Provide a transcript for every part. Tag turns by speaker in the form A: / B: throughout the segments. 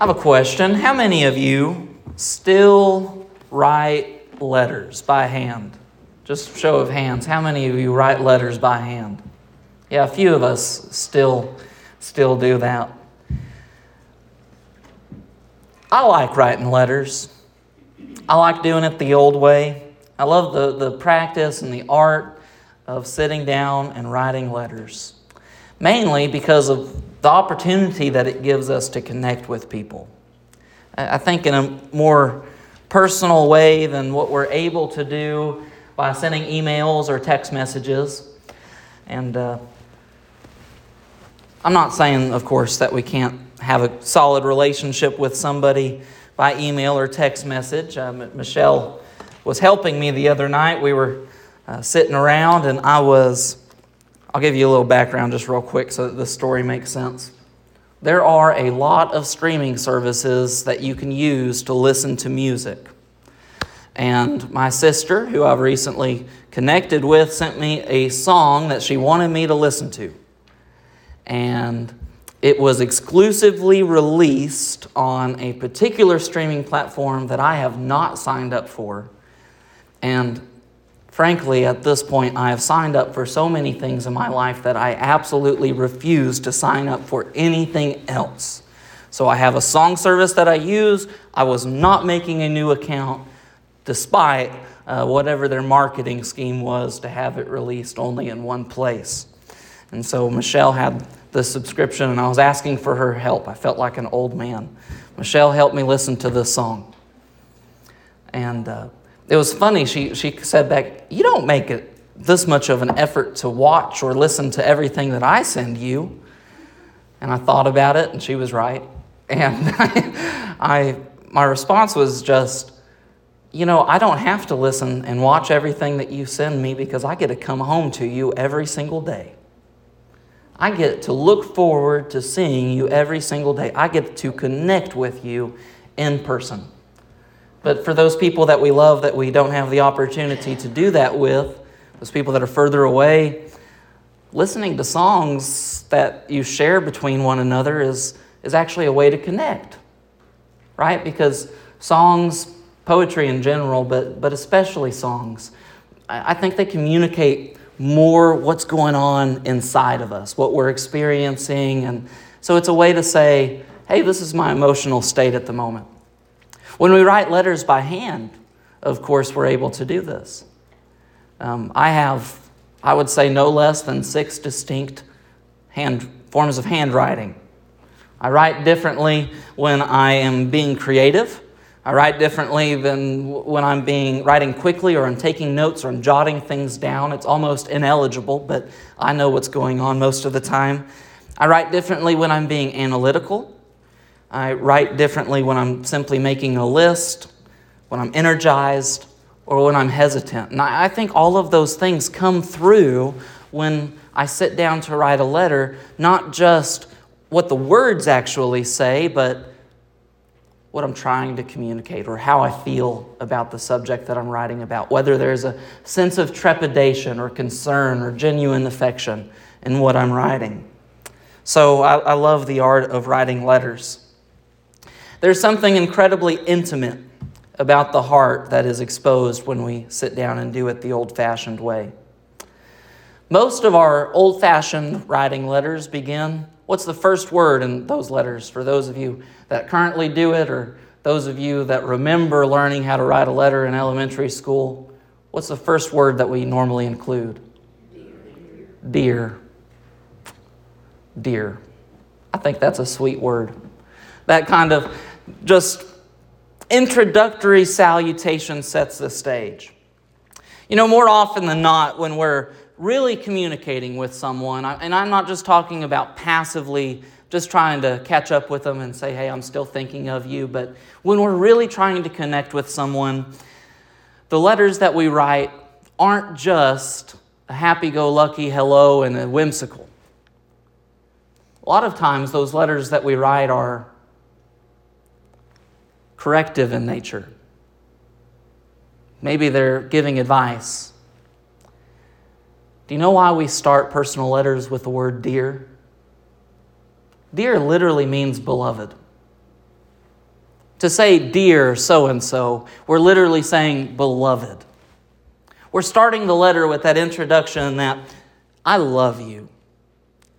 A: I have a question. How many of you still write letters by hand? Just show of hands. How many of you write letters by hand? Yeah, a few of us still still do that. I like writing letters. I like doing it the old way. I love the, the practice and the art of sitting down and writing letters, mainly because of the opportunity that it gives us to connect with people. I think in a more personal way than what we're able to do by sending emails or text messages. And uh, I'm not saying, of course, that we can't have a solid relationship with somebody by email or text message. Uh, Michelle was helping me the other night. We were uh, sitting around, and I was I'll give you a little background just real quick so that the story makes sense. There are a lot of streaming services that you can use to listen to music. And my sister, who I've recently connected with, sent me a song that she wanted me to listen to. And it was exclusively released on a particular streaming platform that I have not signed up for. And Frankly, at this point, I have signed up for so many things in my life that I absolutely refuse to sign up for anything else. So I have a song service that I use. I was not making a new account despite uh, whatever their marketing scheme was to have it released only in one place. And so Michelle had the subscription, and I was asking for her help. I felt like an old man. Michelle helped me listen to this song. And uh, it was funny. She, she said back, You don't make it this much of an effort to watch or listen to everything that I send you. And I thought about it, and she was right. And I, I my response was just, you know, I don't have to listen and watch everything that you send me because I get to come home to you every single day. I get to look forward to seeing you every single day. I get to connect with you in person. But for those people that we love that we don't have the opportunity to do that with, those people that are further away, listening to songs that you share between one another is, is actually a way to connect, right? Because songs, poetry in general, but, but especially songs, I, I think they communicate more what's going on inside of us, what we're experiencing. And so it's a way to say, hey, this is my emotional state at the moment. When we write letters by hand, of course, we're able to do this. Um, I have, I would say, no less than six distinct hand, forms of handwriting. I write differently when I am being creative. I write differently than when I'm being writing quickly or I'm taking notes or I'm jotting things down. It's almost ineligible, but I know what's going on most of the time. I write differently when I'm being analytical. I write differently when I'm simply making a list, when I'm energized, or when I'm hesitant. And I think all of those things come through when I sit down to write a letter, not just what the words actually say, but what I'm trying to communicate or how I feel about the subject that I'm writing about, whether there's a sense of trepidation or concern or genuine affection in what I'm writing. So I, I love the art of writing letters. There's something incredibly intimate about the heart that is exposed when we sit down and do it the old fashioned way. Most of our old fashioned writing letters begin what's the first word in those letters for those of you that currently do it or those of you that remember learning how to write a letter in elementary school? What's the first word that we normally include? Dear. Dear. I think that's a sweet word. That kind of just introductory salutation sets the stage. You know, more often than not, when we're really communicating with someone, and I'm not just talking about passively just trying to catch up with them and say, hey, I'm still thinking of you, but when we're really trying to connect with someone, the letters that we write aren't just a happy go lucky hello and a whimsical. A lot of times, those letters that we write are corrective in nature. Maybe they're giving advice. Do you know why we start personal letters with the word dear? Dear literally means beloved. To say, dear so and so, we're literally saying, beloved. We're starting the letter with that introduction that I love you.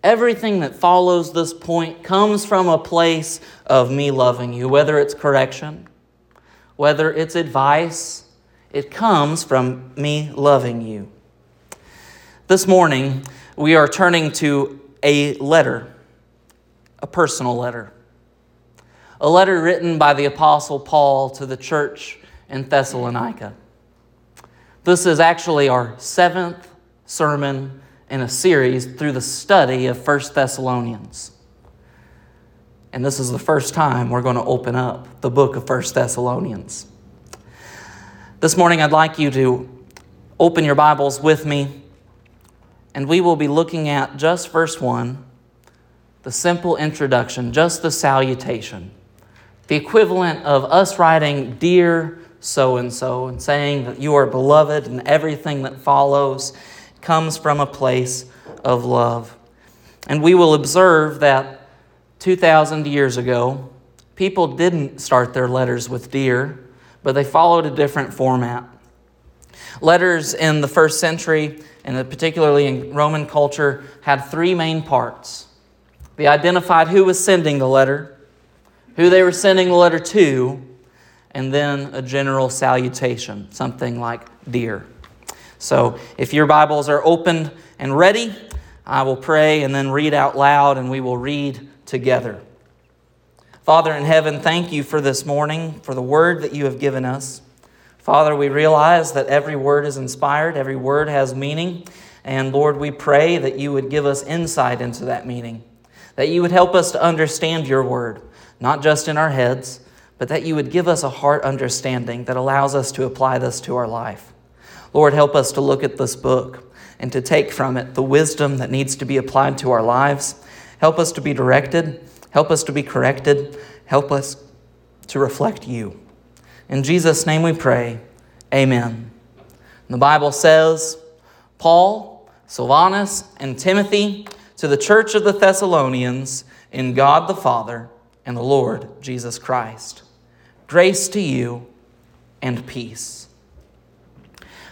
A: Everything that follows this point comes from a place of me loving you, whether it's correction, whether it's advice, it comes from me loving you. This morning, we are turning to a letter, a personal letter. A letter written by the Apostle Paul to the church in Thessalonica. This is actually our seventh sermon in a series through the study of 1 Thessalonians. And this is the first time we're going to open up the book of 1 Thessalonians. This morning, I'd like you to open your Bibles with me, and we will be looking at just verse 1, the simple introduction, just the salutation, the equivalent of us writing, Dear so and so, and saying that you are beloved, and everything that follows comes from a place of love. And we will observe that 2,000 years ago, people didn't start their letters with dear, but they followed a different format. Letters in the first century, and particularly in Roman culture, had three main parts. They identified who was sending the letter, who they were sending the letter to, and then a general salutation, something like dear. So if your Bibles are open and ready, I will pray and then read out loud, and we will read together. Father in heaven, thank you for this morning, for the word that you have given us. Father, we realize that every word is inspired, every word has meaning. And Lord, we pray that you would give us insight into that meaning, that you would help us to understand your word, not just in our heads, but that you would give us a heart understanding that allows us to apply this to our life. Lord, help us to look at this book and to take from it the wisdom that needs to be applied to our lives Help us to be directed. Help us to be corrected. Help us to reflect you. In Jesus' name we pray. Amen. The Bible says, Paul, Silvanus, and Timothy to the church of the Thessalonians in God the Father and the Lord Jesus Christ. Grace to you and peace.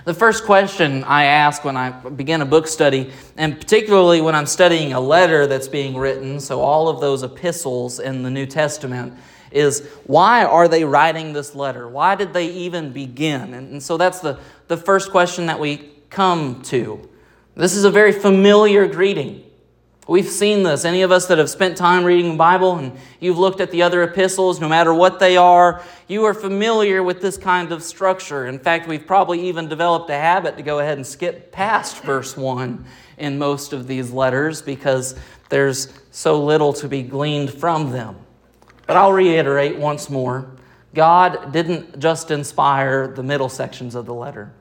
A: The first question I ask when I begin a book study, and particularly when I'm studying a letter that's being written, so all of those epistles in the New Testament, is why are they writing this letter? Why did they even begin? And, and so that's the, the first question that we come to. This is a very familiar greeting. We've seen this. Any of us that have spent time reading the Bible and you've looked at the other epistles, no matter what they are, you are familiar with this kind of structure. In fact, we've probably even developed a habit to go ahead and skip past verse 1 in most of these letters because there's so little to be gleaned from them. But I'll reiterate once more God didn't just inspire the middle sections of the letter.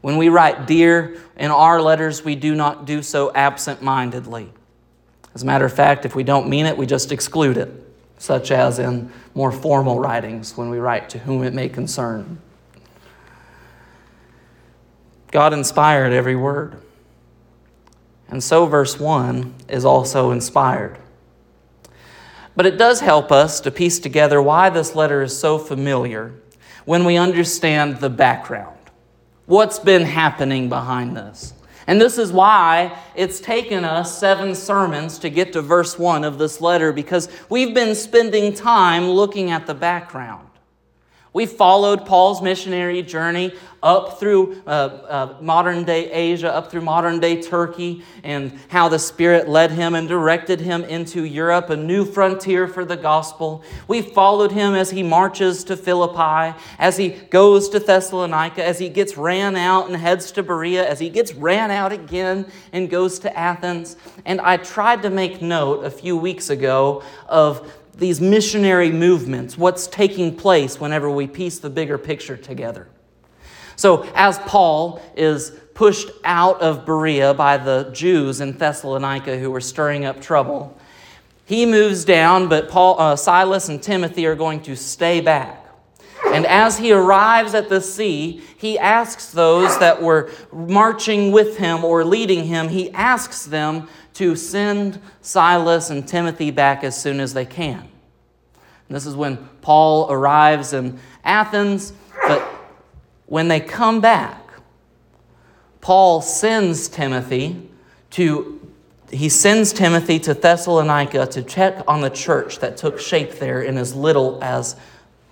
A: When we write dear in our letters, we do not do so absent mindedly. As a matter of fact, if we don't mean it, we just exclude it, such as in more formal writings when we write to whom it may concern. God inspired every word. And so, verse 1 is also inspired. But it does help us to piece together why this letter is so familiar when we understand the background what's been happening behind this. And this is why it's taken us seven sermons to get to verse one of this letter because we've been spending time looking at the background. We followed Paul's missionary journey up through uh, uh, modern day Asia, up through modern day Turkey, and how the Spirit led him and directed him into Europe, a new frontier for the gospel. We followed him as he marches to Philippi, as he goes to Thessalonica, as he gets ran out and heads to Berea, as he gets ran out again and goes to Athens. And I tried to make note a few weeks ago of these missionary movements, what's taking place whenever we piece the bigger picture together. So, as Paul is pushed out of Berea by the Jews in Thessalonica who were stirring up trouble, he moves down, but Paul, uh, Silas and Timothy are going to stay back. And as he arrives at the sea, he asks those that were marching with him or leading him, he asks them to send Silas and Timothy back as soon as they can. And this is when Paul arrives in Athens. But when they come back, Paul sends Timothy to he sends Timothy to Thessalonica to check on the church that took shape there in as little as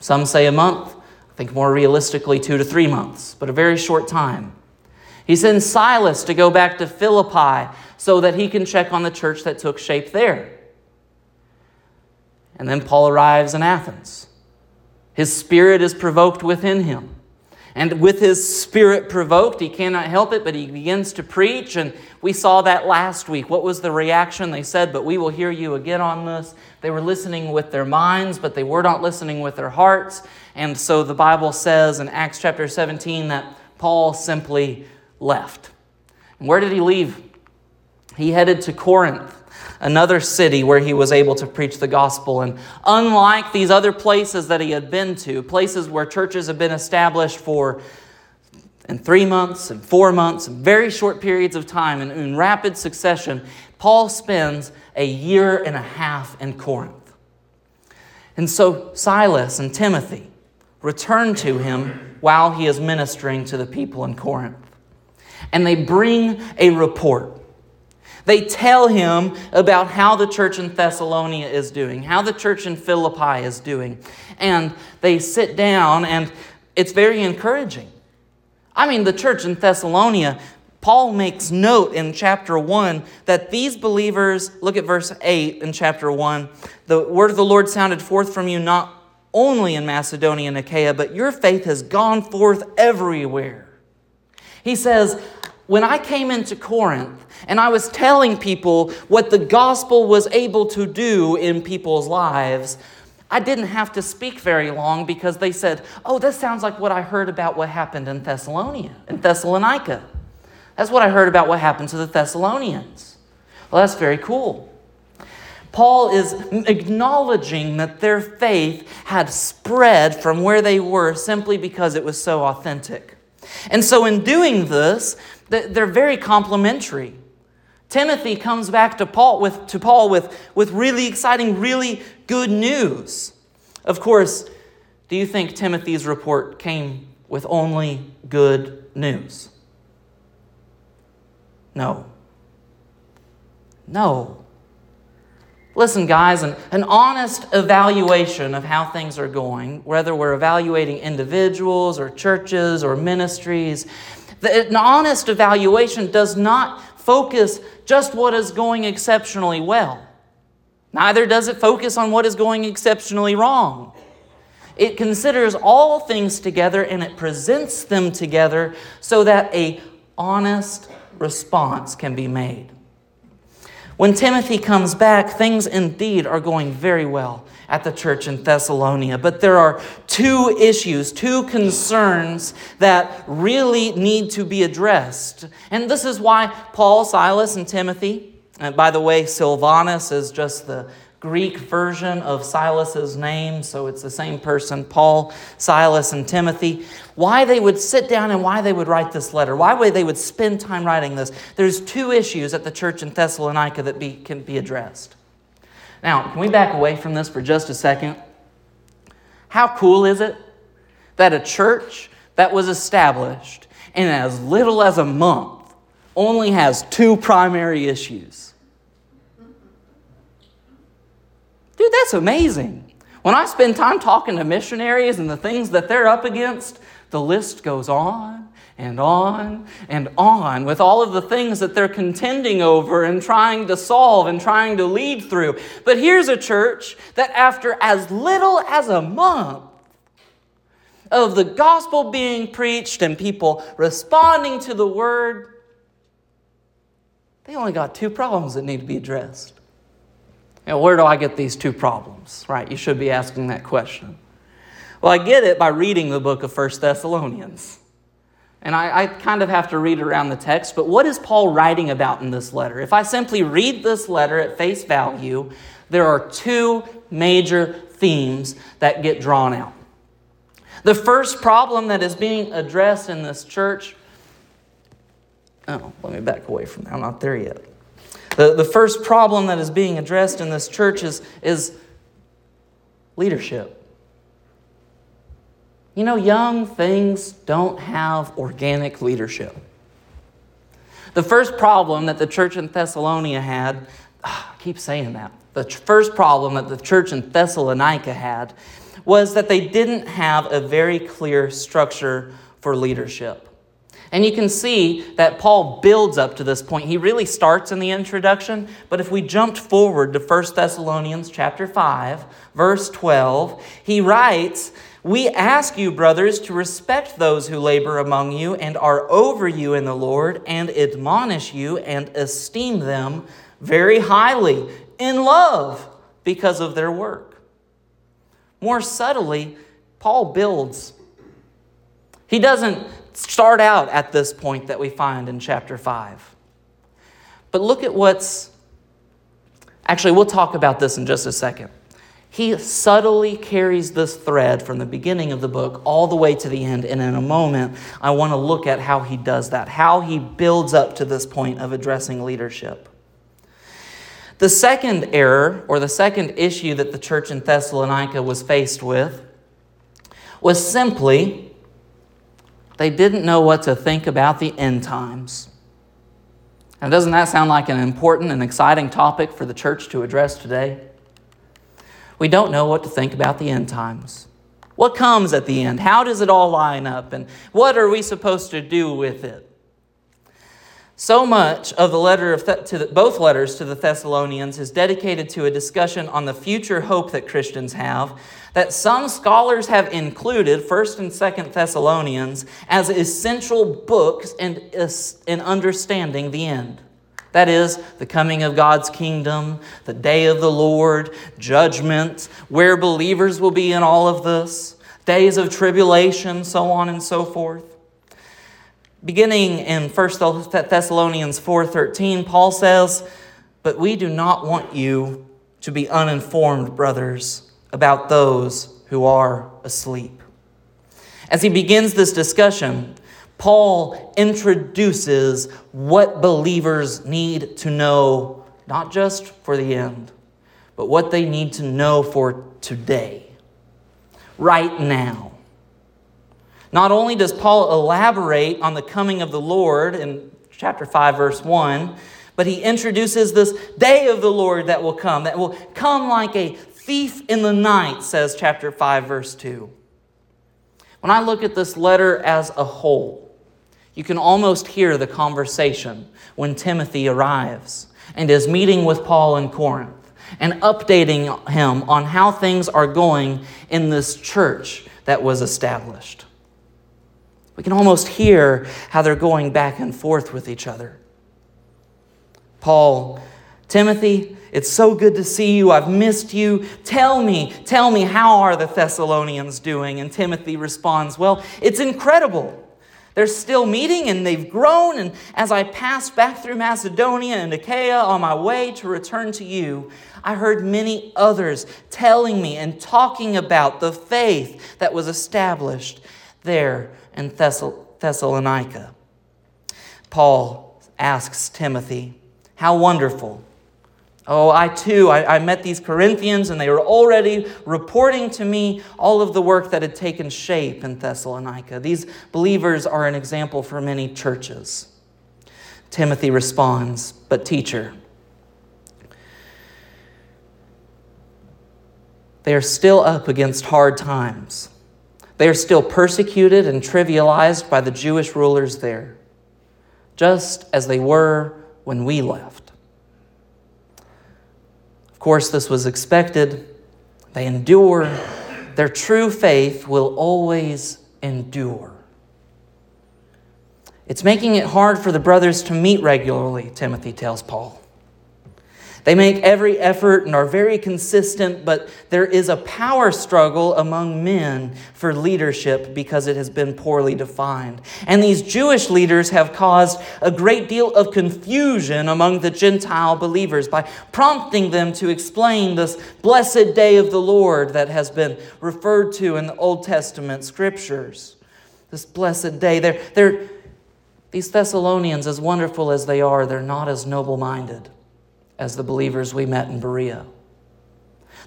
A: some say a month, I think more realistically, two to three months, but a very short time. He sends Silas to go back to Philippi so that he can check on the church that took shape there. And then Paul arrives in Athens. His spirit is provoked within him. And with his spirit provoked, he cannot help it, but he begins to preach. And we saw that last week. What was the reaction? They said, But we will hear you again on this. They were listening with their minds, but they were not listening with their hearts. And so the Bible says in Acts chapter 17 that Paul simply left. And where did he leave? He headed to Corinth another city where he was able to preach the gospel. And unlike these other places that he had been to, places where churches have been established for in three months and four months, very short periods of time, and in rapid succession, Paul spends a year and a half in Corinth. And so Silas and Timothy return to him while he is ministering to the people in Corinth. And they bring a report. They tell him about how the church in Thessalonia is doing, how the church in Philippi is doing. And they sit down, and it's very encouraging. I mean, the church in Thessalonia, Paul makes note in chapter 1 that these believers, look at verse 8 in chapter 1, the word of the Lord sounded forth from you not only in Macedonia and Achaia, but your faith has gone forth everywhere. He says, When I came into Corinth, and I was telling people what the gospel was able to do in people's lives. I didn't have to speak very long because they said, Oh, this sounds like what I heard about what happened in in Thessalonica. That's what I heard about what happened to the Thessalonians. Well, that's very cool. Paul is acknowledging that their faith had spread from where they were simply because it was so authentic. And so, in doing this, they're very complimentary. Timothy comes back to Paul with, to Paul with, with really exciting, really good news. Of course, do you think Timothy's report came with only good news? No. No. Listen, guys, an, an honest evaluation of how things are going, whether we're evaluating individuals or churches or ministries, an honest evaluation does not focus just what is going exceptionally well. Neither does it focus on what is going exceptionally wrong. It considers all things together and it presents them together so that a honest response can be made. When Timothy comes back, things indeed are going very well at the church in Thessalonia. But there are two issues, two concerns that really need to be addressed. And this is why Paul, Silas, and Timothy, and by the way, Silvanus is just the Greek version of Silas's name, so it's the same person, Paul, Silas, and Timothy. Why they would sit down and why they would write this letter, why they would spend time writing this. There's two issues at the church in Thessalonica that be, can be addressed. Now, can we back away from this for just a second? How cool is it that a church that was established in as little as a month only has two primary issues? Dude, that's amazing. When I spend time talking to missionaries and the things that they're up against, the list goes on and on and on with all of the things that they're contending over and trying to solve and trying to lead through. But here's a church that, after as little as a month of the gospel being preached and people responding to the word, they only got two problems that need to be addressed. Know, where do I get these two problems? Right? You should be asking that question. Well, I get it by reading the book of First Thessalonians. And I, I, kind of have to read around the text, but what is Paul writing about in this letter? If I simply read this letter at face value, there are two major themes that get drawn out. The first problem that is being addressed in this church, oh, let me back away from that. I'm not there yet. The, the first problem that is being addressed in this church is, is leadership. You know, young things don't have organic leadership. The first problem that the church in Thessalonica had, ah, I keep saying that, the first problem that the church in Thessalonica had was that they didn't have a very clear structure for leadership. And you can see that Paul builds up to this point. He really starts in the introduction, but if we jumped forward to 1 Thessalonians chapter 5, verse 12, he writes, "We ask you, brothers, to respect those who labor among you and are over you in the Lord and admonish you and esteem them very highly in love because of their work." More subtly, Paul builds. He doesn't start out at this point that we find in chapter 5. But look at what's. Actually, we'll talk about this in just a second. He subtly carries this thread from the beginning of the book all the way to the end. And in a moment, I want to look at how he does that, how he builds up to this point of addressing leadership. The second error, or the second issue that the church in Thessalonica was faced with, was simply they didn't know what to think about the end times. And doesn't that sound like an important and exciting topic for the church to address today? We don't know what to think about the end times. What comes at the end? How does it all line up? And what are we supposed to do with it? So much of the letter of Th- to the, both letters to the Thessalonians is dedicated to a discussion on the future hope that Christians have that some scholars have included 1st and 2nd Thessalonians as essential books in, in understanding the end. That is, the coming of God's kingdom, the day of the Lord, judgment, where believers will be in all of this, days of tribulation, so on and so forth. Beginning in 1 Thessalonians 4:13, Paul says, "But we do not want you to be uninformed, brothers, about those who are asleep." As he begins this discussion, Paul introduces what believers need to know, not just for the end, but what they need to know for today, right now. Not only does Paul elaborate on the coming of the Lord in chapter 5, verse 1, but he introduces this day of the Lord that will come, that will come like a thief in the night, says chapter 5, verse 2. When I look at this letter as a whole, you can almost hear the conversation when Timothy arrives and is meeting with Paul in Corinth and updating him on how things are going in this church that was established. We can almost hear how they're going back and forth with each other. Paul, Timothy, it's so good to see you. I've missed you. Tell me, tell me, how are the Thessalonians doing? And Timothy responds, Well, it's incredible. They're still meeting and they've grown. And as I passed back through Macedonia and Achaia on my way to return to you, I heard many others telling me and talking about the faith that was established there in Thessalonica. Paul asks Timothy, How wonderful. Oh, I too, I, I, met these Corinthians and they were already reporting to me all of the work that had taken shape in Thessalonica. These believers are an example for many churches. Timothy responds, But teacher, they are still up against hard times. They are still persecuted and trivialized by the Jewish rulers there, just as they were when we left. Of course, this was expected. They endure. Their true faith will always endure. It's making it hard for the brothers to meet regularly, Timothy tells Paul. They make every effort and are very consistent, but there is a power struggle among men for leadership because it has been poorly defined. And these Jewish leaders have caused a great deal of confusion among the Gentile believers by prompting them to explain this blessed day of the Lord that has been referred to in the Old Testament scriptures. This blessed day. They're, they're, these Thessalonians, as wonderful as they are, they're not as noble minded as the believers we met in Berea.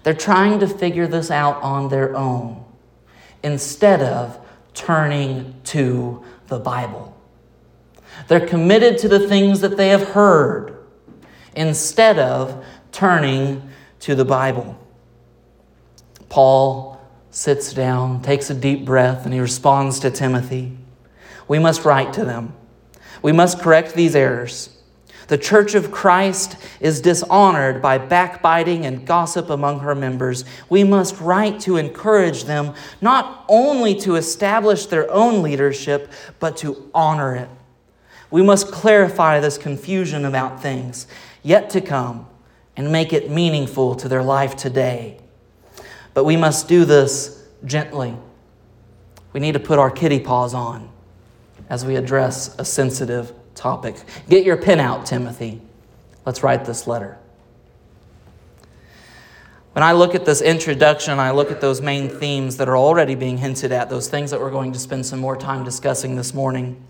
A: They're trying to figure this out on their own instead of turning to the Bible. They're committed to the things that they have heard instead of turning to the Bible. Paul sits down, takes a deep breath, and he responds to Timothy. We must write to them. We must correct these errors. The church of Christ is dishonored by backbiting and gossip among her members. We must write to encourage them not only to establish their own leadership, but to honor it. We must clarify this confusion about things yet to come and make it meaningful to their life today. But we must do this gently. We need to put our kitty paws on as we address a sensitive topic. Get your pen out, Timothy. Let's write this letter. When I look at this introduction, I look at those main themes that are already being hinted at, those things that we're going to spend some more time discussing this morning.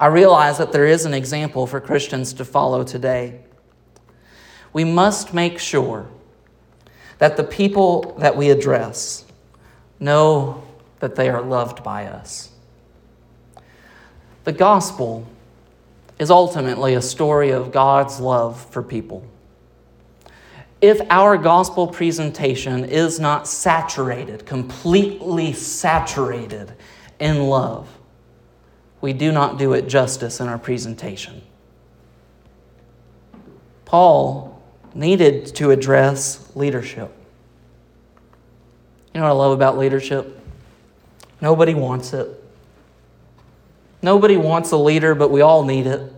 A: I realize that there is an example for Christians to follow today. We must make sure that the people that we address know that they are loved by us. The gospel is ultimately a story of God's love for people. If our gospel presentation is not saturated, completely saturated in love, we do not do it justice in our presentation. Paul needed to address leadership. You know what I love about leadership? Nobody wants it. Nobody wants a leader, but we all need it.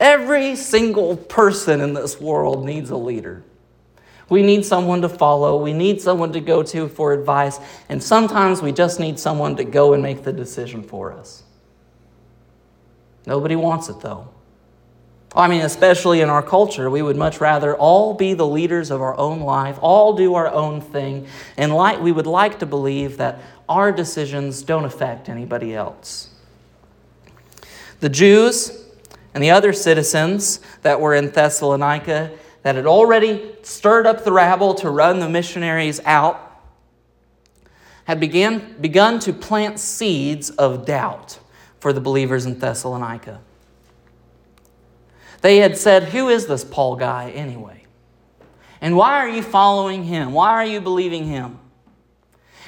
A: Every single person in this world needs a leader. We need someone to follow. We need someone to go to for advice. And sometimes we just need someone to go and make the decision for us. Nobody wants it, though. I mean, especially in our culture, we would much rather all be the leaders of our own life, all do our own thing, and like, we would like to believe that our decisions don't affect anybody else. The Jews and the other citizens that were in Thessalonica that had already stirred up the rabble to run the missionaries out had began, begun to plant seeds of doubt for the believers in Thessalonica. They had said, Who is this Paul guy anyway? And why are you following him? Why are you believing him?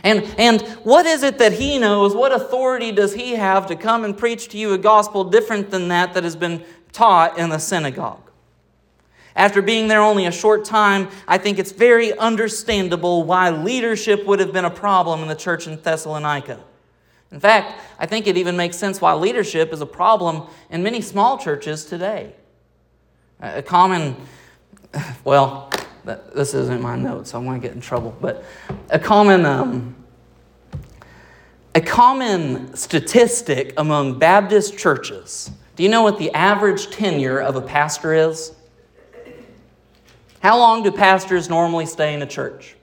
A: And, and what is it that he knows? What authority does he have to come and preach to you a gospel different than that that has been taught in the synagogue? After being there only a short time, I think it's very understandable why leadership would have been a problem in the church in Thessalonica. In fact, I think it even makes sense why leadership is a problem in many small churches today. A common, well, this isn't my notes, so I'm going to get in trouble. But a common, um, a common statistic among Baptist churches. Do you know what the average tenure of a pastor is? How long do pastors normally stay in a church?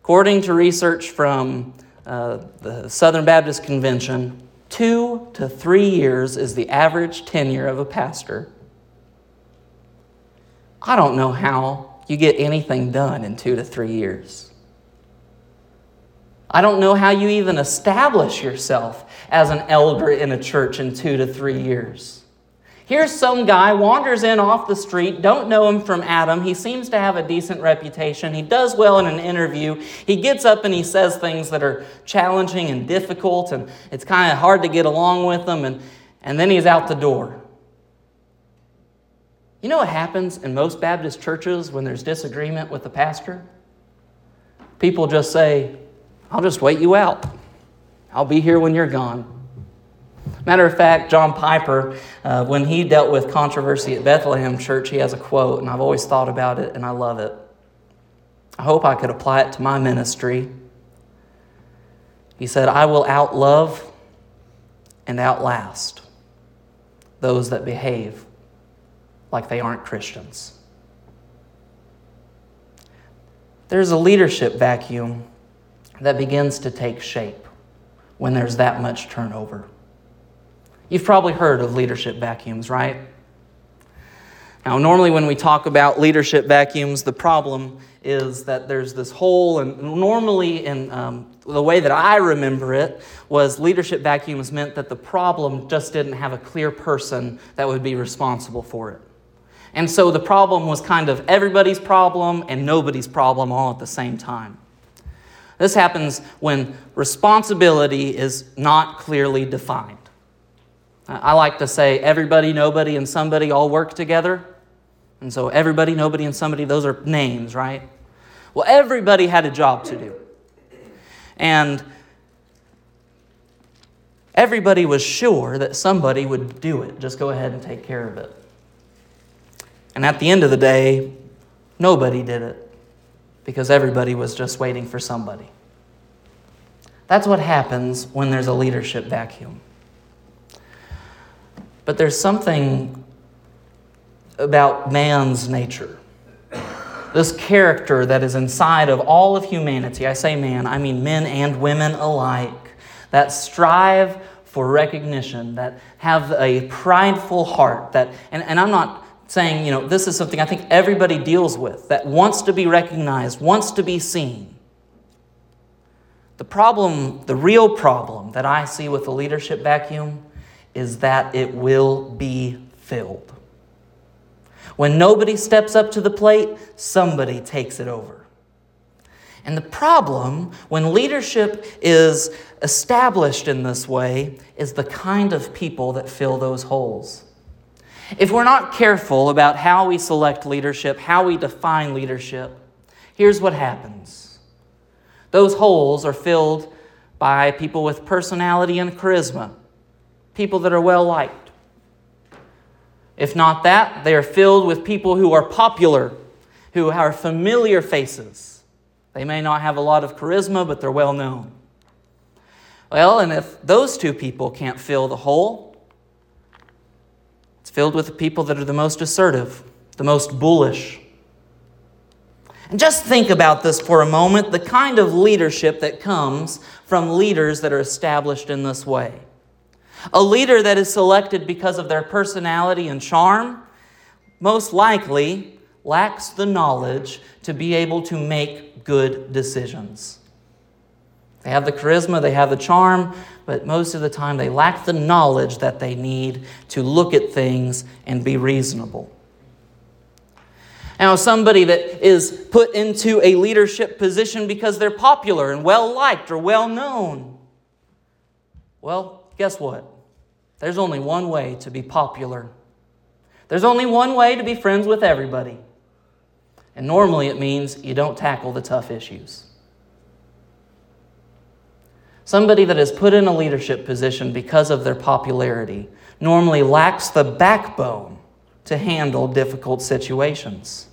A: According to research from uh, the Southern Baptist Convention, two to three years is the average tenure of a pastor I don't know how you get anything done in two to three years. I don't know how you even establish yourself as an elder in a church in two to three years. Here's some guy wanders in off the street, don't know him from Adam. He seems to have a decent reputation. He does well in an interview. He gets up and he says things that are challenging and difficult, and it's kind of hard to get along with them, and, and then he's out the door. You know what happens in most Baptist churches when there's disagreement with the pastor? People just say, I'll just wait you out. I'll be here when you're gone. Matter of fact, John Piper, uh, when he dealt with controversy at Bethlehem Church, he has a quote, and I've always thought about it, and I love it. I hope I could apply it to my ministry. He said, I will outlove and outlast those that behave like they aren't Christians. There's a leadership vacuum that begins to take shape when there's that much turnover. You've probably heard of leadership vacuums, right? Now, normally when we talk about leadership vacuums, the problem is that there's this hole, and normally in um, the way that I remember it was leadership vacuums meant that the problem just didn't have a clear person that would be responsible for it. And so the problem was kind of everybody's problem and nobody's problem all at the same time. This happens when responsibility is not clearly defined. I like to say everybody, nobody, and somebody all work together. And so everybody, nobody, and somebody, those are names, right? Well, everybody had a job to do. And everybody was sure that somebody would do it. Just go ahead and take care of it. And at the end of the day, nobody did it because everybody was just waiting for somebody. That's what happens when there's a leadership vacuum. But there's something about man's nature. This character that is inside of all of humanity. I say man, I mean men and women alike, that strive for recognition, that have a prideful heart, that, and, and I'm not saying, you know, this is something I think everybody deals with, that wants to be recognized, wants to be seen. The problem, the real problem that I see with the leadership vacuum is that it will be filled. When nobody steps up to the plate, somebody takes it over. And the problem when leadership is established in this way is the kind of people that fill those holes. If we're not careful about how we select leadership, how we define leadership, here's what happens those holes are filled by people with personality and charisma people that are well liked. If not that, they are filled with people who are popular, who are familiar faces. They may not have a lot of charisma, but they're well known. Well, and if those two people can't fill the hole, filled with people that are the most assertive, the most bullish. And just think about this for a moment the kind of leadership that comes from leaders that are established in this way. A leader that is selected because of their personality and charm most likely lacks the knowledge to be able to make good decisions. They have the charisma, they have the charm, but most of the time they lack the knowledge that they need to look at things and be reasonable. Now, somebody that is put into a leadership position because they're popular and well liked or well known, well, guess what? There's only one way to be popular. There's only one way to be friends with everybody. And normally it means you don't tackle the tough issues. Somebody that is put in a leadership position because of their popularity normally lacks the backbone to handle difficult situations.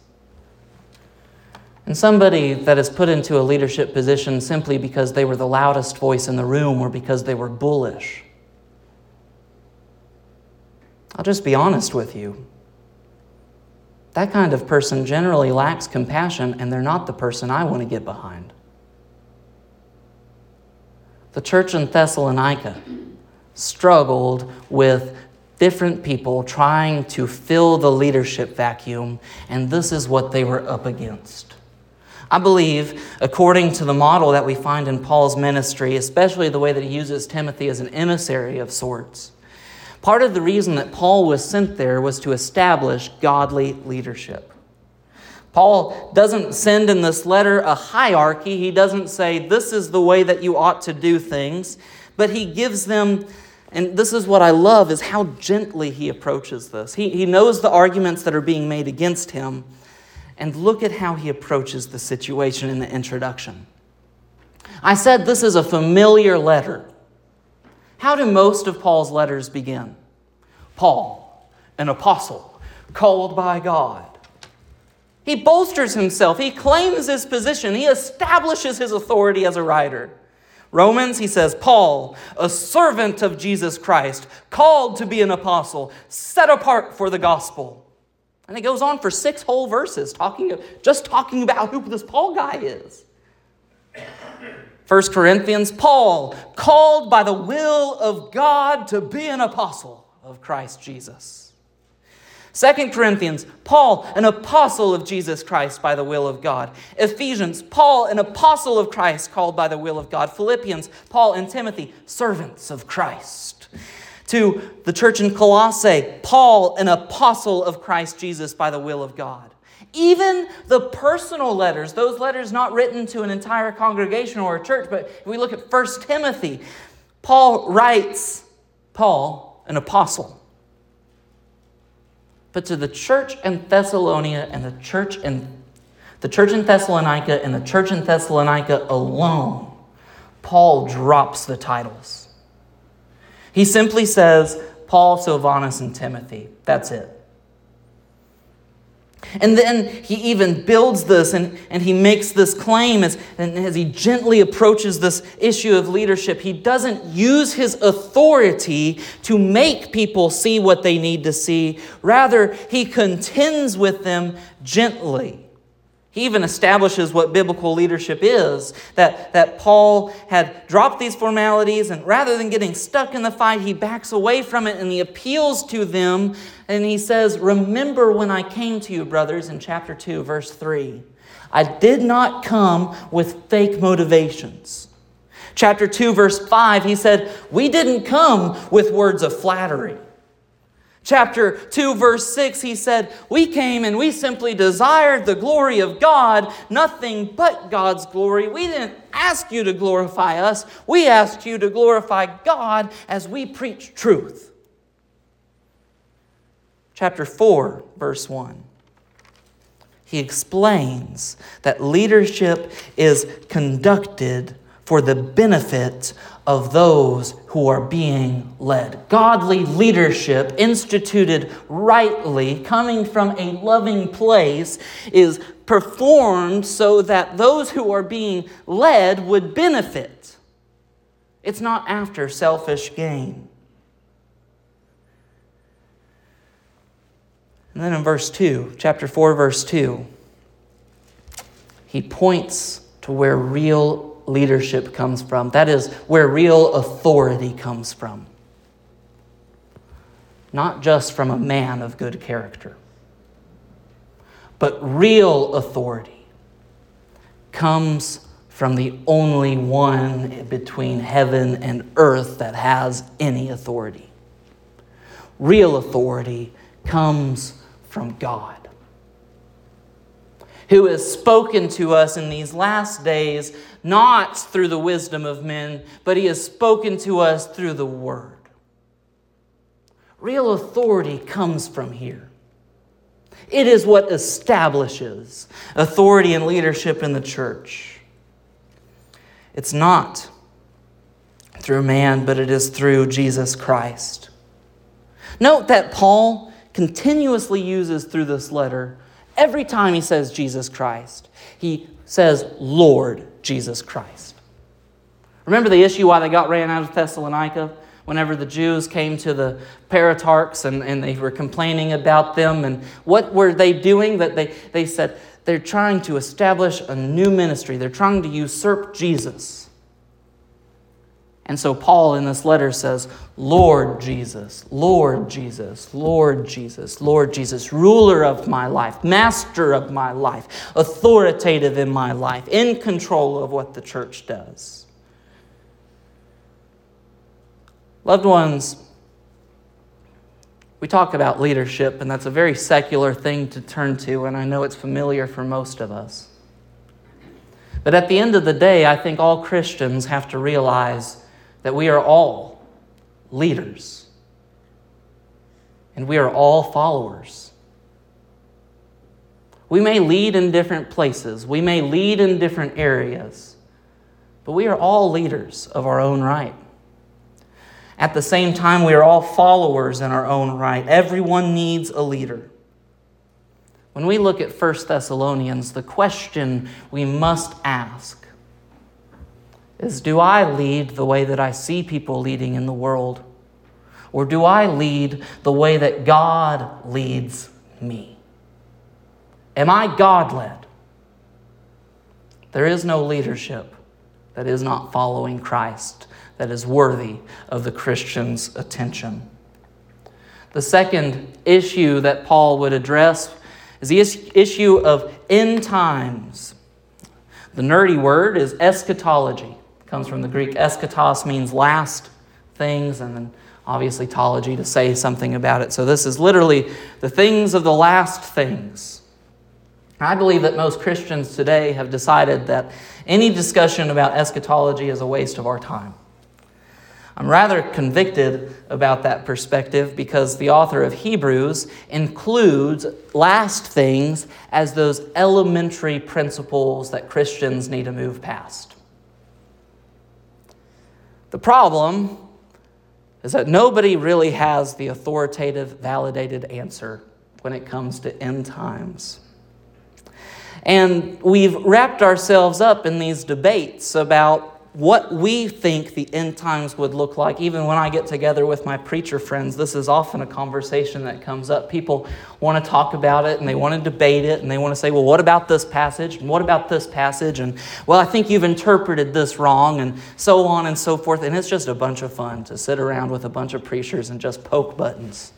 A: And somebody that is put into a leadership position simply because they were the loudest voice in the room or because they were bullish I'll just be honest with you. That kind of person generally lacks compassion, and they're not the person I want to get behind. The church in Thessalonica struggled with different people trying to fill the leadership vacuum, and this is what they were up against. I believe, according to the model that we find in Paul's ministry, especially the way that he uses Timothy as an emissary of sorts, Part of the reason that Paul was sent there was to establish godly leadership. Paul doesn't send in this letter a hierarchy. He doesn't say, This is the way that you ought to do things. But he gives them, and this is what I love, is how gently he approaches this. He, he knows the arguments that are being made against him. And look at how he approaches the situation in the introduction. I said this is a familiar letter. How do most of Paul's letters begin? Paul, an apostle, called by God. He bolsters himself, he claims his position, he establishes his authority as a writer. Romans, he says, Paul, a servant of Jesus Christ, called to be an apostle, set apart for the gospel. And it goes on for six whole verses, talking, just talking about who this Paul guy is. 1 Corinthians, Paul, called by the will of God to be an apostle of Christ Jesus. 2 Corinthians, Paul, an apostle of Jesus Christ by the will of God. Ephesians, Paul, an apostle of Christ called by the will of God. Philippians, Paul and Timothy, servants of Christ. To the church in Colossae, Paul, an apostle of Christ Jesus by the will of God. Even the personal letters, those letters not written to an entire congregation or a church, but if we look at 1 Timothy, Paul writes, Paul, an apostle but to the church in Thessalonica and the church in the church in Thessalonica and the church in Thessalonica alone, Paul drops the titles. He simply says, Paul, Silvanus, and Timothy. That's it. And then he even builds this and, and he makes this claim as, and as he gently approaches this issue of leadership. He doesn't use his authority to make people see what they need to see. Rather, he contends with them gently. He even establishes what biblical leadership is that, that Paul had dropped these formalities, and rather than getting stuck in the fight, he backs away from it and he appeals to them. And he says, Remember when I came to you, brothers, in chapter 2, verse 3. I did not come with fake motivations. Chapter 2, verse 5, he said, We didn't come with words of flattery. Chapter 2, verse 6, he said, We came and we simply desired the glory of God, nothing but God's glory. We didn't ask you to glorify us, we asked you to glorify God as we preach truth. Chapter 4, verse 1. He explains that leadership is conducted for the benefit of those who are being led. Godly leadership, instituted rightly, coming from a loving place, is performed so that those who are being led would benefit. It's not after selfish gain. And then in verse 2, chapter 4, verse 2, he points to where real leadership comes from. That is where real authority comes from. Not just from a man of good character, but real authority comes from the only one between heaven and earth that has any authority. Real authority comes from God who has spoken to us in these last days, not through the wisdom of men, but he has spoken to us through the word. Real authority comes from here. It is what establishes authority and leadership in the church. It's not through man, but it is through Jesus Christ. Note that Paul continuously uses through this letter Every time he says Jesus Christ, he says Lord Jesus Christ. Remember the issue why they got ran out of Thessalonica? Whenever the Jews came to the politarchs and, and they were complaining about them, and what were they doing? That they, they said they're trying to establish a new ministry, they're trying to usurp Jesus. And so Paul in this letter says, Lord Jesus, Lord Jesus, Lord Jesus, Lord Jesus, ruler of my life, master of my life, authoritative in my life, in control of what the church does. Loved ones, we talk about leadership, and that's a very secular thing to turn to, and I know it's familiar for most of us. But at the end of the day, I think all Christians have to realize that we are all leaders and we are all followers. We may lead in different places, we may lead in different areas, but we are all leaders of our own right. At the same time, we are all followers in our own right. Everyone needs a leader. When we look at 1 Thessalonians, the question we must ask is do I lead the way that I see people leading in the world? Or do I lead the way that God leads me? Am I God led? There is no leadership that is not following Christ, that is worthy of the Christian's attention. The second issue that Paul would address is the issue of end times. The nerdy word is eschatology. Comes from the Greek eschatos means last things and then obviously tology to say something about it. So this is literally the things of the last things. I believe that most Christians today have decided that any discussion about eschatology is a waste of our time. I'm rather convicted about that perspective because the author of Hebrews includes last things as those elementary principles that Christians need to move past. The problem is that nobody really has the authoritative, validated answer when it comes to end times. And we've wrapped ourselves up in these debates about what we think the end times would look like. Even when I get together with my preacher friends, this is often a conversation that comes up. People want to talk about it and they want to debate it and they want to say, well, what about this passage? And what about this passage? And, well, I think you've interpreted this wrong and so on and so forth. And it's just a bunch of fun to sit around with a bunch of preachers and just poke buttons.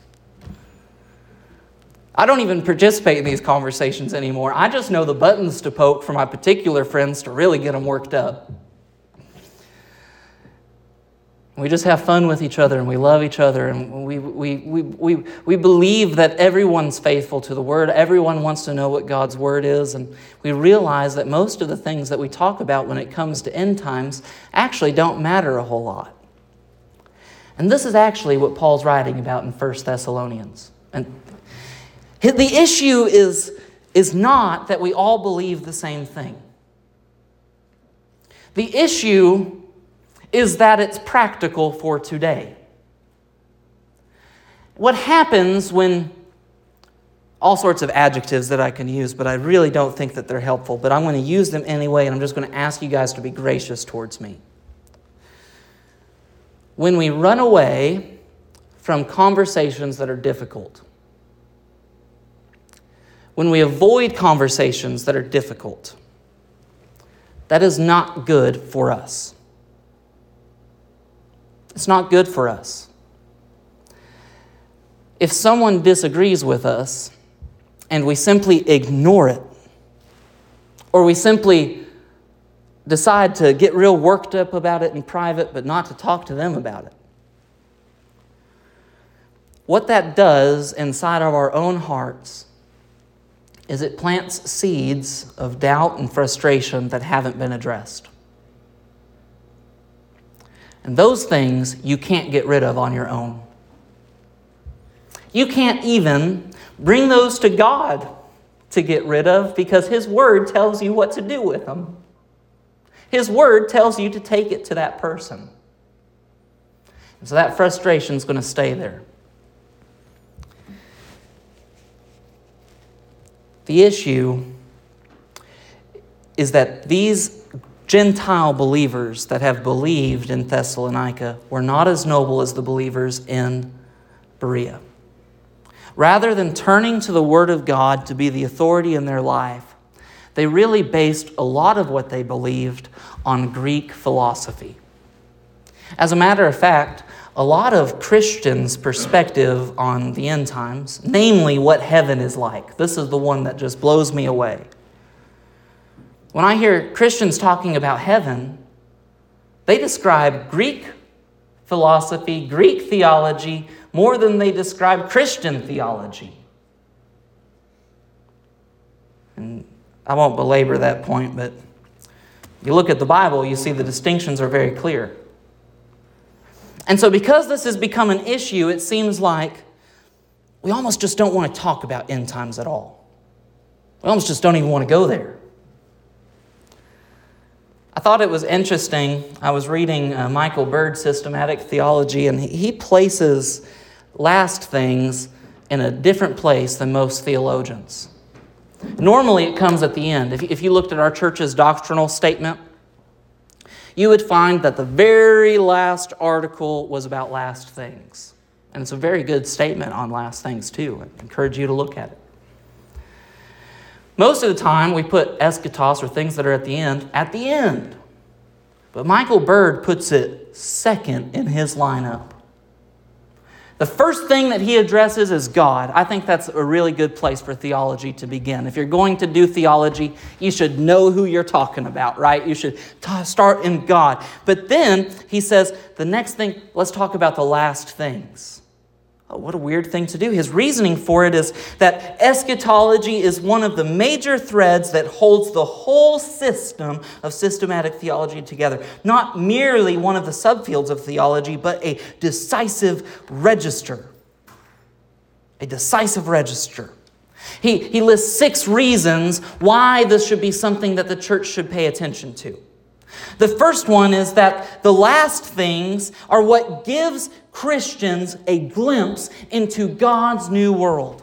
A: I don't even participate in these conversations anymore. I just know the buttons to poke for my particular friends to really get them worked up. We just have fun with each other and we love each other and we, we, we, we, we believe that everyone's faithful to the Word. Everyone wants to know what God's Word is. And we realize that most of the things that we talk about when it comes to end times actually don't matter a whole lot. And this is actually what Paul's writing about in 1 Thessalonians. And the issue is, is not that we all believe the same thing. The issue is that it's practical for today. What happens when all sorts of adjectives that I can use, but I really don't think that they're helpful, but I'm going to use them anyway, and I'm just going to ask you guys to be gracious towards me. When we run away from conversations that are difficult, when we avoid conversations that are difficult, that is not good for us. It's not good for us. If someone disagrees with us and we simply ignore it, or we simply decide to get real worked up about it in private but not to talk to them about it, what that does inside of our own hearts is it plants seeds of doubt and frustration that haven't been addressed. And those things you can't get rid of on your own. You can't even bring those to God to get rid of because His Word tells you what to do with them. His Word tells you to take it to that person. And so that frustration is going to stay there. The issue is that these Gentile believers that have believed in Thessalonica were not as noble as the believers in Berea. Rather than turning to the Word of God to be the authority in their life, they really based a lot of what they believed on Greek philosophy. As a matter of fact, a lot of Christians' perspective on the end times, namely what heaven is like, this is the one that just blows me away. When I hear Christians talking about heaven, they describe Greek philosophy, Greek theology, more than they describe Christian theology. And I won't belabor that point, but you look at the Bible, you see the distinctions are very clear. And so, because this has become an issue, it seems like we almost just don't want to talk about end times at all. We almost just don't even want to go there. I thought it was interesting. I was reading uh, Michael Bird's systematic theology, and he places last things in a different place than most theologians. Normally, it comes at the end. If, if you looked at our church's doctrinal statement, you would find that the very last article was about last things. And it's a very good statement on last things, too. I encourage you to look at it. Most of the time, we put eschatos or things that are at the end at the end. But Michael Bird puts it second in his lineup. The first thing that he addresses is God. I think that's a really good place for theology to begin. If you're going to do theology, you should know who you're talking about, right? You should t- start in God. But then he says, the next thing, let's talk about the last things. What a weird thing to do. His reasoning for it is that eschatology is one of the major threads that holds the whole system of systematic theology together. Not merely one of the subfields of theology, but a decisive register. A decisive register. He, he lists six reasons why this should be something that the church should pay attention to. The first one is that the last things are what gives Christians a glimpse into God's new world.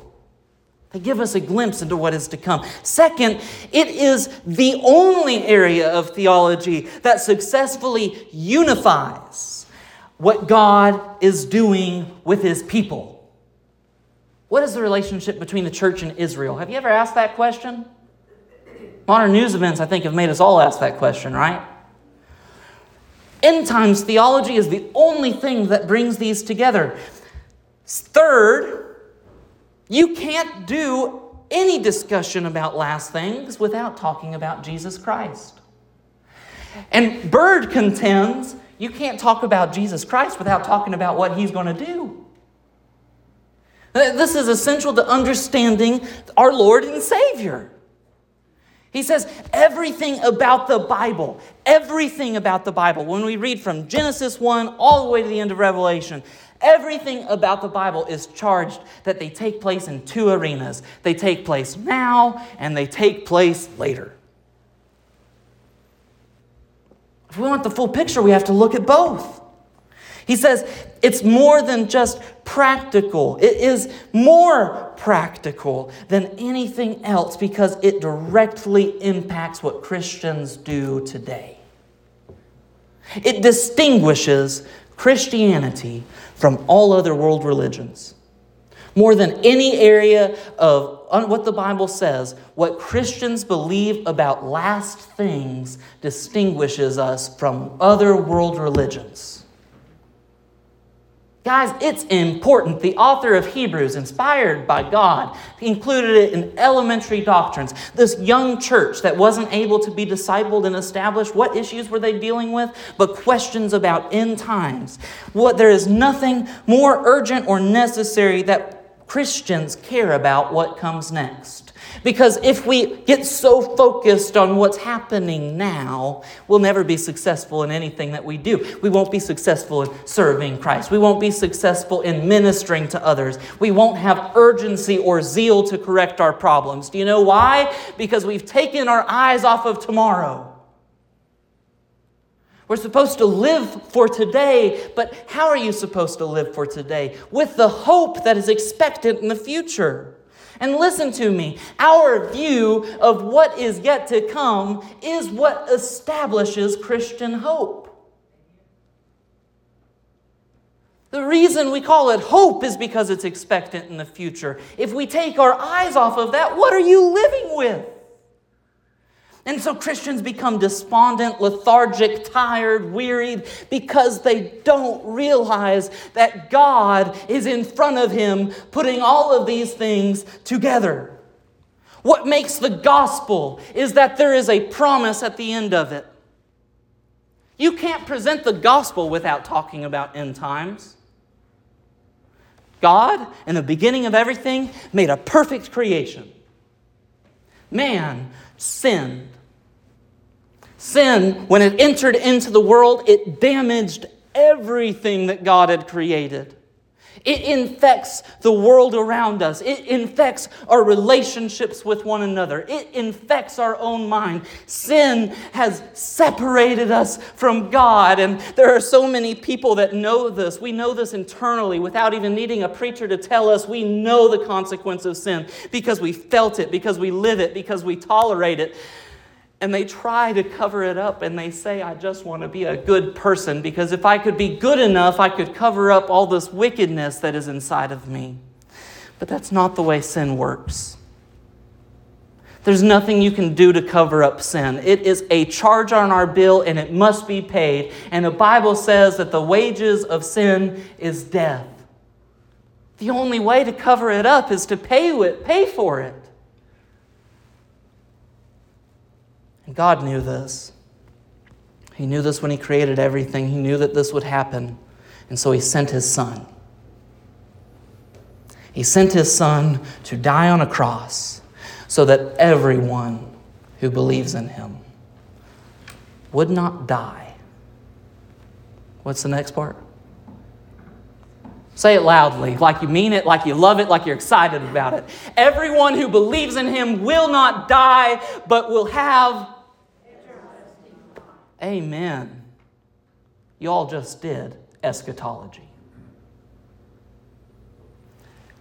A: They give us a glimpse into what is to come. Second, it is the only area of theology that successfully unifies what God is doing with his people. What is the relationship between the church and Israel? Have you ever asked that question? Modern news events, I think, have made us all ask that question, right? End times theology is the only thing that brings these together. Third, you can't do any discussion about last things without talking about Jesus Christ. And Bird contends you can't talk about Jesus Christ without talking about what he's going to do. This is essential to understanding our Lord and Savior. He says everything about the Bible, everything about the Bible, when we read from Genesis 1 all the way to the end of Revelation, everything about the Bible is charged that they take place in two arenas. They take place now and they take place later. If we want the full picture, we have to look at both. He says it's more than just practical, it is more practical than anything else because it directly impacts what Christians do today. It distinguishes Christianity from all other world religions. More than any area of what the Bible says, what Christians believe about last things distinguishes us from other world religions. Guys, it's important. The author of Hebrews, inspired by God, included it in elementary doctrines. This young church that wasn't able to be discipled and established, what issues were they dealing with? But questions about end times. What there is nothing more urgent or necessary that Christians care about what comes next. Because if we get so focused on what's happening now, we'll never be successful in anything that we do. We won't be successful in serving Christ. We won't be successful in ministering to others. We won't have urgency or zeal to correct our problems. Do you know why? Because we've taken our eyes off of tomorrow. We're supposed to live for today, but how are you supposed to live for today? With the hope that is expected in the future. And listen to me our view of what is yet to come is what establishes Christian hope. The reason we call it hope is because it's expectant in the future. If we take our eyes off of that, what are you living with? And so Christians become despondent, lethargic, tired, wearied because they don't realize that God is in front of him putting all of these things together. What makes the gospel is that there is a promise at the end of it. You can't present the gospel without talking about end times. God, in the beginning of everything, made a perfect creation. Man sinned. Sin, when it entered into the world, it damaged everything that God had created. It infects the world around us. It infects our relationships with one another. It infects our own mind. Sin has separated us from God. And there are so many people that know this. We know this internally without even needing a preacher to tell us. We know the consequence of sin because we felt it, because we live it, because we tolerate it and they try to cover it up and they say, I just want to be a good person because if I could be good enough, I could cover up all this wickedness that is inside of me. But that's not the way sin works. There's nothing you can do to cover up sin. It is a charge on our bill and it must be paid. And the Bible says that the wages of sin is death. The only way to cover it up is to pay, it, pay for it. And God knew this. He knew this when He created everything. He knew that this would happen. And so He sent His Son. He sent His Son to die on a cross so that everyone who believes in Him would not die. What's the next part? Say it loudly, like you mean it, like you love it, like you're excited about it. Everyone who believes in him will not die, but will have. Amen. You all just did eschatology.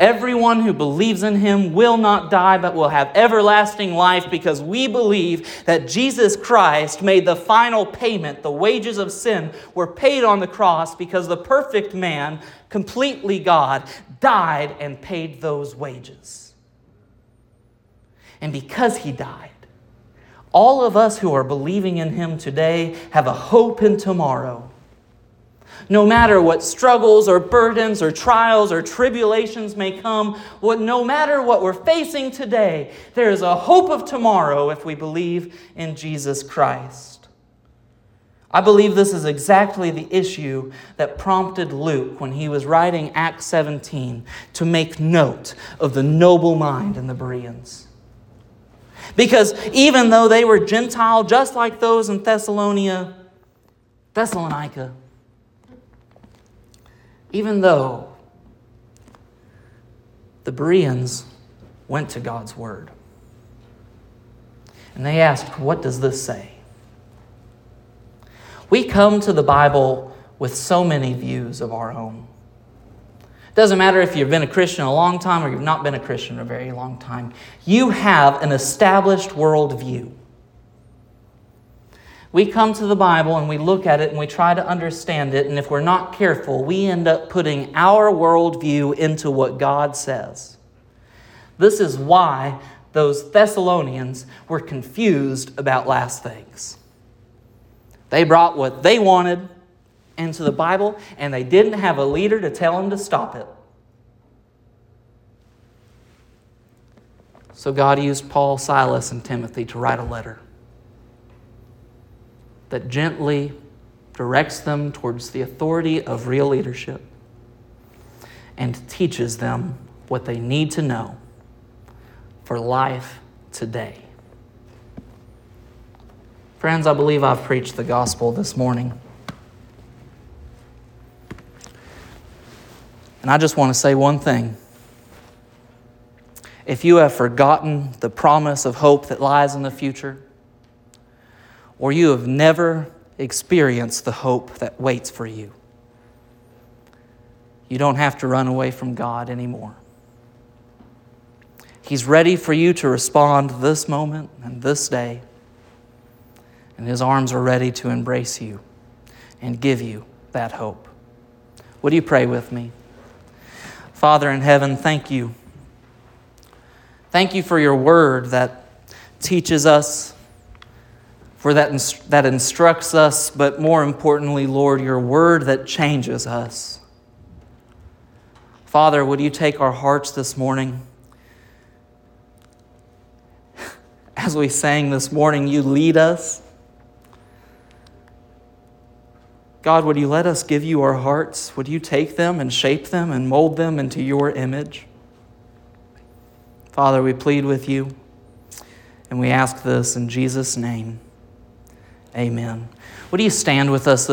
A: Everyone who believes in him will not die, but will have everlasting life because we believe that Jesus Christ made the final payment. The wages of sin were paid on the cross because the perfect man, completely God, died and paid those wages. And because he died, all of us who are believing in him today have a hope in tomorrow no matter what struggles or burdens or trials or tribulations may come, what, no matter what we're facing today, there is a hope of tomorrow if we believe in Jesus Christ. I believe this is exactly the issue that prompted Luke when he was writing Acts 17 to make note of the noble mind in the Bereans. Because even though they were Gentile, just like those in Thessalonica, Thessalonica, even though the Bereans went to God's Word and they asked, What does this say? We come to the Bible with so many views of our own. Doesn't matter if you've been a Christian a long time or you've not been a Christian a very long time, you have an established worldview. We come to the Bible and we look at it and we try to understand it, and if we're not careful, we end up putting our worldview into what God says. This is why those Thessalonians were confused about last things. They brought what they wanted into the Bible, and they didn't have a leader to tell them to stop it. So God used Paul, Silas, and Timothy to write a letter that gently directs them towards the authority of real leadership and teaches them what they need to know for life today. Friends, I believe I've preached the gospel this morning. I just want to say one thing. If you have forgotten the promise of hope that lies in the future, or you have never experienced the hope that waits for you. You don't have to run away from God anymore. He's ready for you to respond this moment and this day, and His arms are ready to embrace you and give you that hope. Would you pray with me? Father in heaven, thank you. Thank you for your word that teaches us for that, that instructs us, but more importantly, Lord, your word that changes us. Father, would you take our hearts this morning? As we sang this morning, you lead us. God, would you let us give you our hearts? Would you take them and shape them and mold them into your image? Father, we plead with you and we ask this in Jesus' name. Amen. Would you stand with us